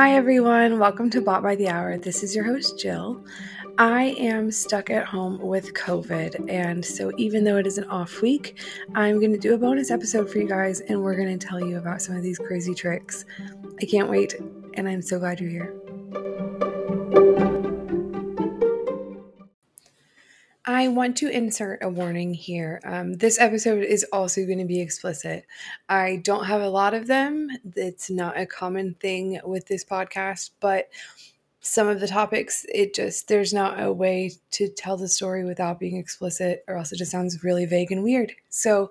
Hi, everyone. Welcome to Bought by the Hour. This is your host, Jill. I am stuck at home with COVID, and so even though it is an off week, I'm going to do a bonus episode for you guys, and we're going to tell you about some of these crazy tricks. I can't wait, and I'm so glad you're here. I want to insert a warning here. Um, this episode is also going to be explicit. I don't have a lot of them. It's not a common thing with this podcast, but some of the topics, it just, there's not a way to tell the story without being explicit, or else it just sounds really vague and weird. So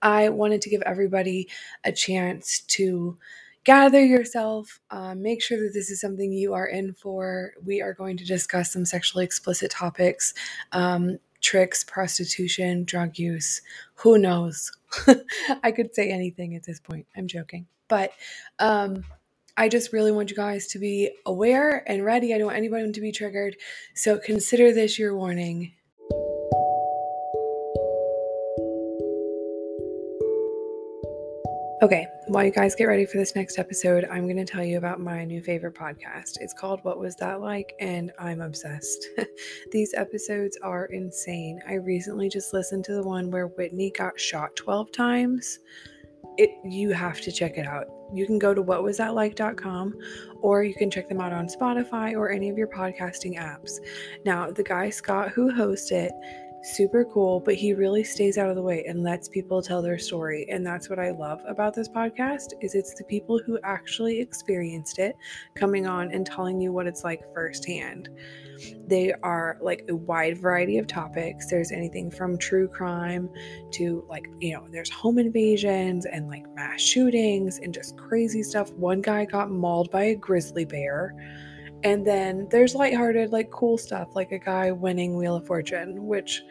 I wanted to give everybody a chance to gather yourself, um, make sure that this is something you are in for. We are going to discuss some sexually explicit topics, um, tricks, prostitution, drug use. Who knows? I could say anything at this point. I'm joking. But um, I just really want you guys to be aware and ready. I don't want anybody to be triggered. So consider this your warning. Okay, while you guys get ready for this next episode, I'm going to tell you about my new favorite podcast. It's called What Was That Like? And I'm obsessed. These episodes are insane. I recently just listened to the one where Whitney got shot 12 times. It you have to check it out. You can go to whatwasthatlike.com or you can check them out on Spotify or any of your podcasting apps. Now, the guy Scott who hosts it super cool, but he really stays out of the way and lets people tell their story. And that's what I love about this podcast is it's the people who actually experienced it coming on and telling you what it's like firsthand. They are like a wide variety of topics. There's anything from true crime to like, you know, there's home invasions and like mass shootings and just crazy stuff. One guy got mauled by a grizzly bear. And then there's lighthearted, like cool stuff, like a guy winning Wheel of Fortune, which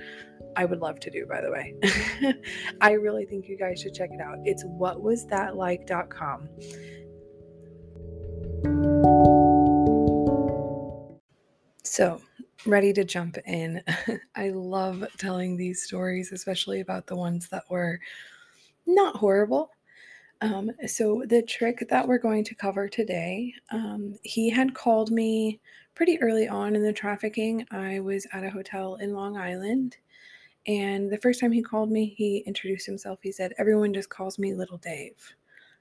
I would love to do, by the way. I really think you guys should check it out. It's whatwasthatlike.com. So, ready to jump in. I love telling these stories, especially about the ones that were not horrible. Um, so, the trick that we're going to cover today, um, he had called me pretty early on in the trafficking. I was at a hotel in Long Island. And the first time he called me, he introduced himself. He said, Everyone just calls me Little Dave.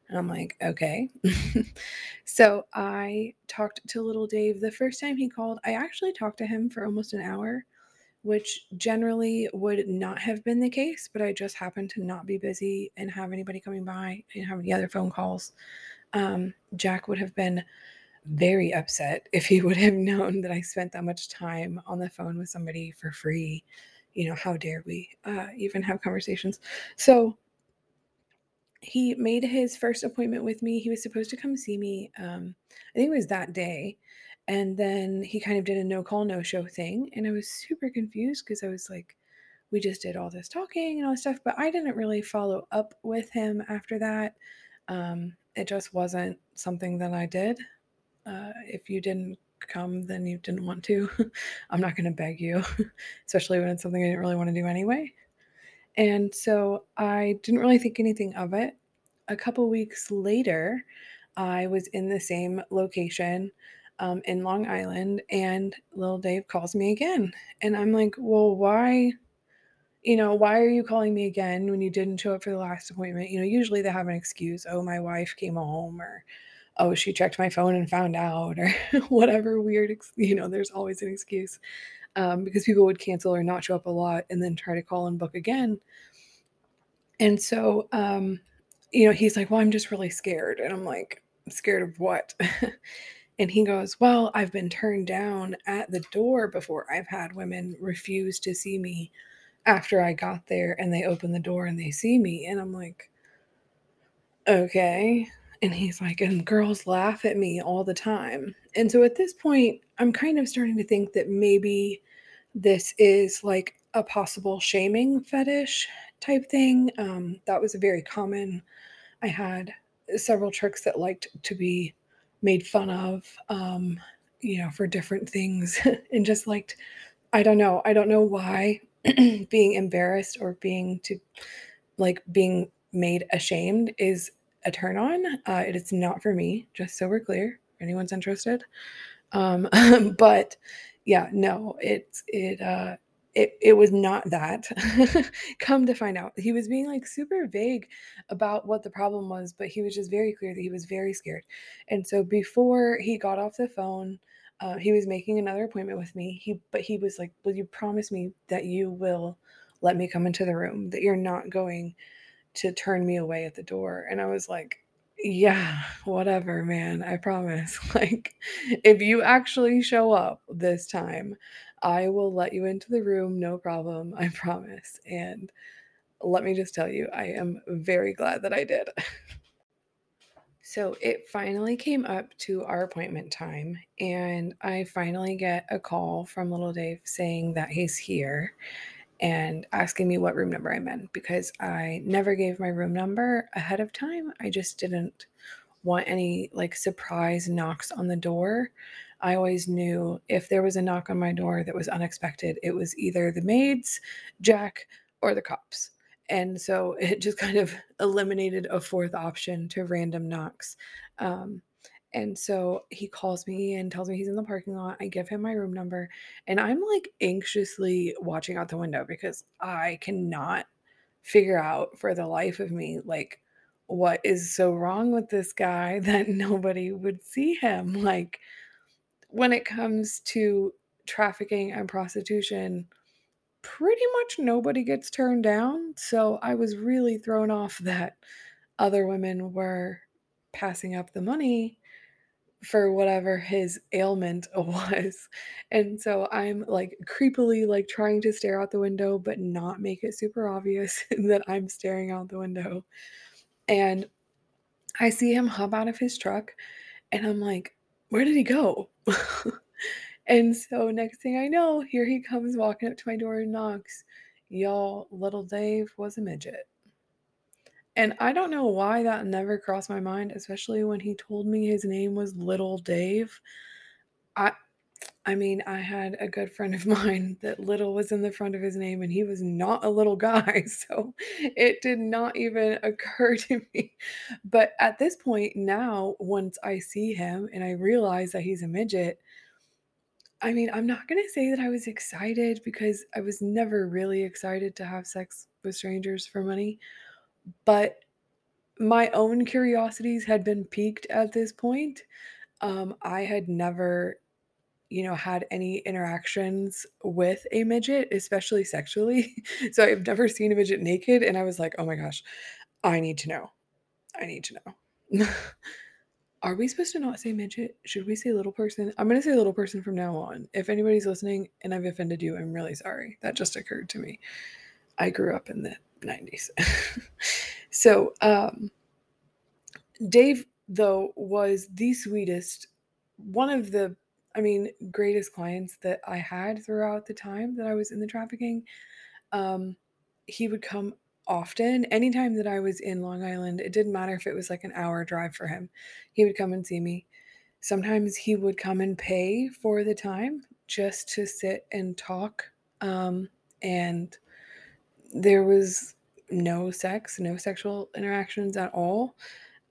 And I'm like, okay. so I talked to Little Dave. The first time he called, I actually talked to him for almost an hour which generally would not have been the case, but I just happened to not be busy and have anybody coming by and have any other phone calls. Um, Jack would have been very upset if he would have known that I spent that much time on the phone with somebody for free. You know, how dare we uh, even have conversations? So he made his first appointment with me. He was supposed to come see me, um, I think it was that day. And then he kind of did a no call, no show thing. And I was super confused because I was like, we just did all this talking and all this stuff, but I didn't really follow up with him after that. Um, it just wasn't something that I did. Uh, if you didn't come, then you didn't want to. I'm not going to beg you, especially when it's something I didn't really want to do anyway. And so I didn't really think anything of it. A couple weeks later, I was in the same location um, in Long Island, and little Dave calls me again. And I'm like, well, why? You know, why are you calling me again when you didn't show up for the last appointment? You know, usually they have an excuse. Oh, my wife came home, or oh, she checked my phone and found out, or whatever weird, you know, there's always an excuse um, because people would cancel or not show up a lot and then try to call and book again. And so, um, you know, he's like, well, I'm just really scared. And I'm like, scared of what? And he goes, Well, I've been turned down at the door before. I've had women refuse to see me after I got there and they open the door and they see me. And I'm like, Okay. And he's like, And girls laugh at me all the time. And so at this point, I'm kind of starting to think that maybe this is like a possible shaming fetish type thing. Um, that was very common. I had several tricks that liked to be made fun of, um, you know, for different things and just liked, I don't know, I don't know why being embarrassed or being to like being made ashamed is a turn on. Uh, it is not for me, just so we're clear. if anyone's interested. Um, but yeah, no, it's it uh it it was not that. Come to find out, he was being like super vague about what the problem was, but he was just very clear that he was very scared. And so before he got off the phone, uh, he was making another appointment with me. He but he was like, "Will you promise me that you will let me come into the room? That you're not going to turn me away at the door?" And I was like, yeah, whatever, man. I promise. Like, if you actually show up this time, I will let you into the room, no problem. I promise. And let me just tell you, I am very glad that I did. so it finally came up to our appointment time, and I finally get a call from little Dave saying that he's here and asking me what room number I'm in because I never gave my room number ahead of time. I just didn't want any like surprise knocks on the door. I always knew if there was a knock on my door that was unexpected, it was either the maids, Jack, or the cops. And so it just kind of eliminated a fourth option to random knocks. Um, and so he calls me and tells me he's in the parking lot. I give him my room number and I'm like anxiously watching out the window because I cannot figure out for the life of me like what is so wrong with this guy that nobody would see him like when it comes to trafficking and prostitution pretty much nobody gets turned down so i was really thrown off that other women were passing up the money for whatever his ailment was. And so I'm like creepily like trying to stare out the window but not make it super obvious that I'm staring out the window. And I see him hop out of his truck and I'm like, where did he go? and so next thing I know, here he comes walking up to my door and knocks. Y'all, little Dave was a midget. And I don't know why that never crossed my mind, especially when he told me his name was Little Dave. I I mean, I had a good friend of mine that little was in the front of his name and he was not a little guy, so it did not even occur to me. But at this point now, once I see him and I realize that he's a midget, I mean, I'm not going to say that I was excited because I was never really excited to have sex with strangers for money. But my own curiosities had been piqued at this point. Um, I had never, you know, had any interactions with a midget, especially sexually. so I've never seen a midget naked, and I was like, oh my gosh, I need to know. I need to know. Are we supposed to not say midget? Should we say little person? I'm going to say little person from now on. If anybody's listening and I've offended you, I'm really sorry. That just occurred to me. I grew up in the 90s. so, um, Dave, though, was the sweetest, one of the, I mean, greatest clients that I had throughout the time that I was in the trafficking. Um, he would come often. Anytime that I was in Long Island, it didn't matter if it was like an hour drive for him, he would come and see me. Sometimes he would come and pay for the time just to sit and talk. Um, and there was no sex, no sexual interactions at all.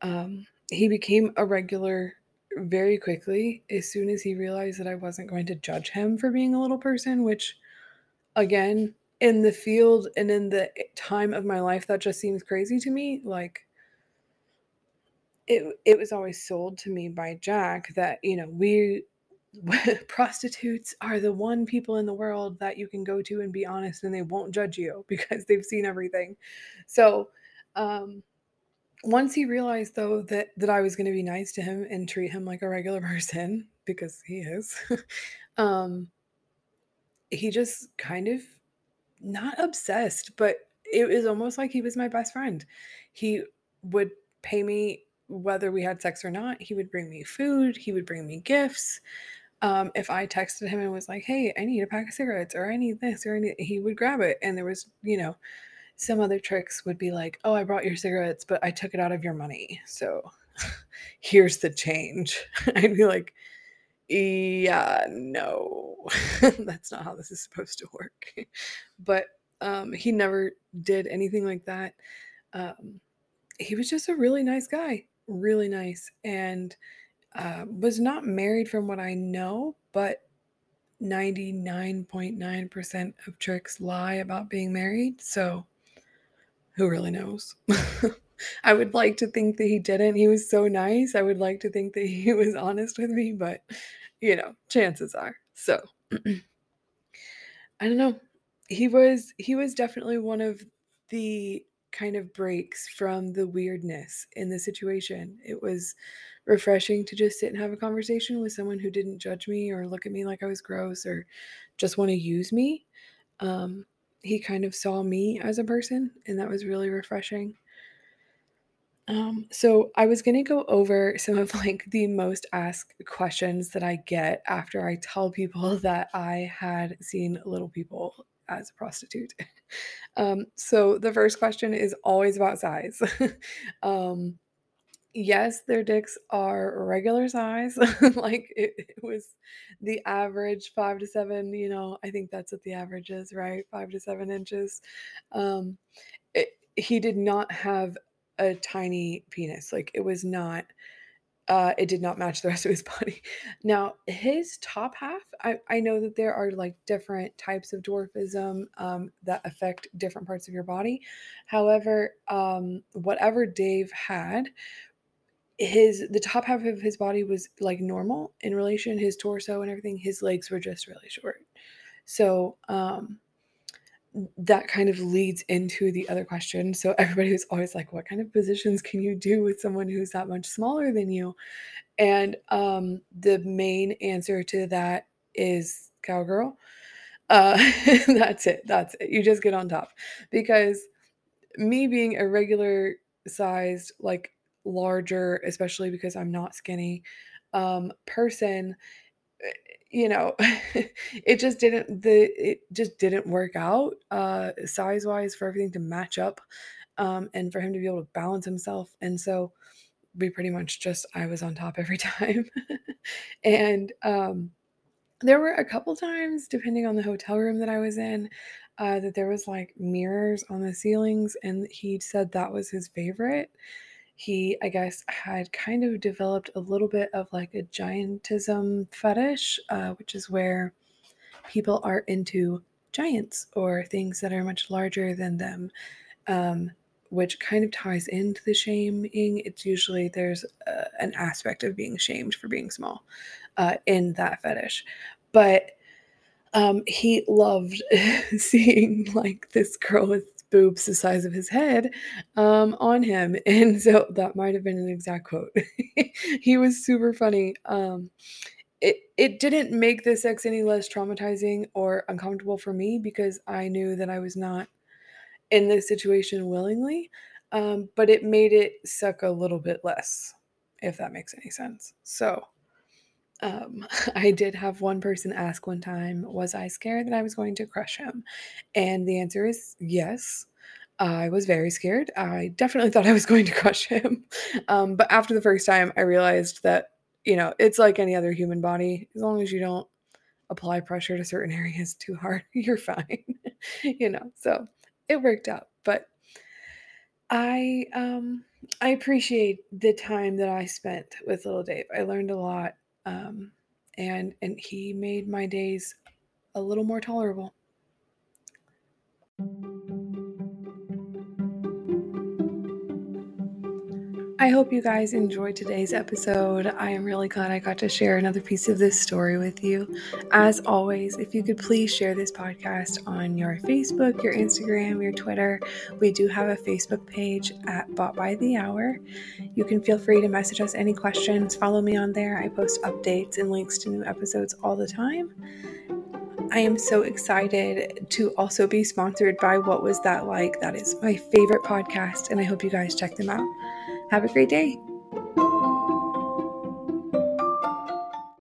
Um, he became a regular very quickly as soon as he realized that I wasn't going to judge him for being a little person, which, again, in the field and in the time of my life, that just seems crazy to me. Like, it, it was always sold to me by Jack that, you know, we prostitutes are the one people in the world that you can go to and be honest and they won't judge you because they've seen everything. So, um, once he realized though that that I was going to be nice to him and treat him like a regular person because he is, um, he just kind of not obsessed, but it was almost like he was my best friend. He would pay me whether we had sex or not. He would bring me food. He would bring me gifts. Um, if I texted him and was like, "Hey, I need a pack of cigarettes," or "I need this," or any, he would grab it, and there was, you know, some other tricks would be like, "Oh, I brought your cigarettes, but I took it out of your money, so here's the change." I'd be like, "Yeah, no, that's not how this is supposed to work." but um, he never did anything like that. Um, he was just a really nice guy, really nice, and uh, was not married from what I know, but 99.9% of tricks lie about being married. So who really knows? I would like to think that he didn't. He was so nice. I would like to think that he was honest with me, but you know, chances are. So I don't know. He was he was definitely one of the kind of breaks from the weirdness in the situation. It was refreshing to just sit and have a conversation with someone who didn't judge me or look at me like I was gross or just want to use me. Um, he kind of saw me as a person, and that was really refreshing. Um, so I was gonna go over some of like the most asked questions that I get after I tell people that I had seen little people as a prostitute. um, so the first question is always about size. um, yes, their dicks are regular size. like it, it, was the average five to seven, you know, I think that's what the average is, right? Five to seven inches. Um, it, he did not have a tiny penis. Like it was not uh it did not match the rest of his body. Now, his top half, I I know that there are like different types of dwarfism um that affect different parts of your body. However, um whatever Dave had his the top half of his body was like normal in relation his torso and everything his legs were just really short so um that kind of leads into the other question. So everybody was always like, what kind of positions can you do with someone who's that much smaller than you? And um, the main answer to that is cowgirl. Uh, that's it. That's it. You just get on top. Because me being a regular sized, like larger, especially because I'm not skinny, um, person, you know, it just didn't the it just didn't work out uh size wise for everything to match up um and for him to be able to balance himself. And so we pretty much just I was on top every time. and um there were a couple times depending on the hotel room that I was in uh that there was like mirrors on the ceilings and he said that was his favorite he, I guess, had kind of developed a little bit of like a giantism fetish, uh, which is where people are into giants or things that are much larger than them, um, which kind of ties into the shaming. It's usually there's uh, an aspect of being shamed for being small uh, in that fetish. But um, he loved seeing like this girl with boobs the size of his head um, on him. And so that might have been an exact quote. he was super funny. Um, it, it didn't make the sex any less traumatizing or uncomfortable for me because I knew that I was not in this situation willingly, um, but it made it suck a little bit less, if that makes any sense. So, um, I did have one person ask one time, was I scared that I was going to crush him? And the answer is yes. I was very scared. I definitely thought I was going to crush him. Um, but after the first time, I realized that, you know, it's like any other human body. As long as you don't apply pressure to certain areas too hard, you're fine. you know, so it worked out. But I um I appreciate the time that I spent with little Dave. I learned a lot um, and and he made my days a little more tolerable. I hope you guys enjoyed today's episode. I am really glad I got to share another piece of this story with you. As always, if you could please share this podcast on your Facebook, your Instagram, your Twitter. We do have a Facebook page at Bought by the Hour. You can feel free to message us any questions. Follow me on there. I post updates and links to new episodes all the time. I am so excited to also be sponsored by What Was That Like? That is my favorite podcast, and I hope you guys check them out. Have a great day.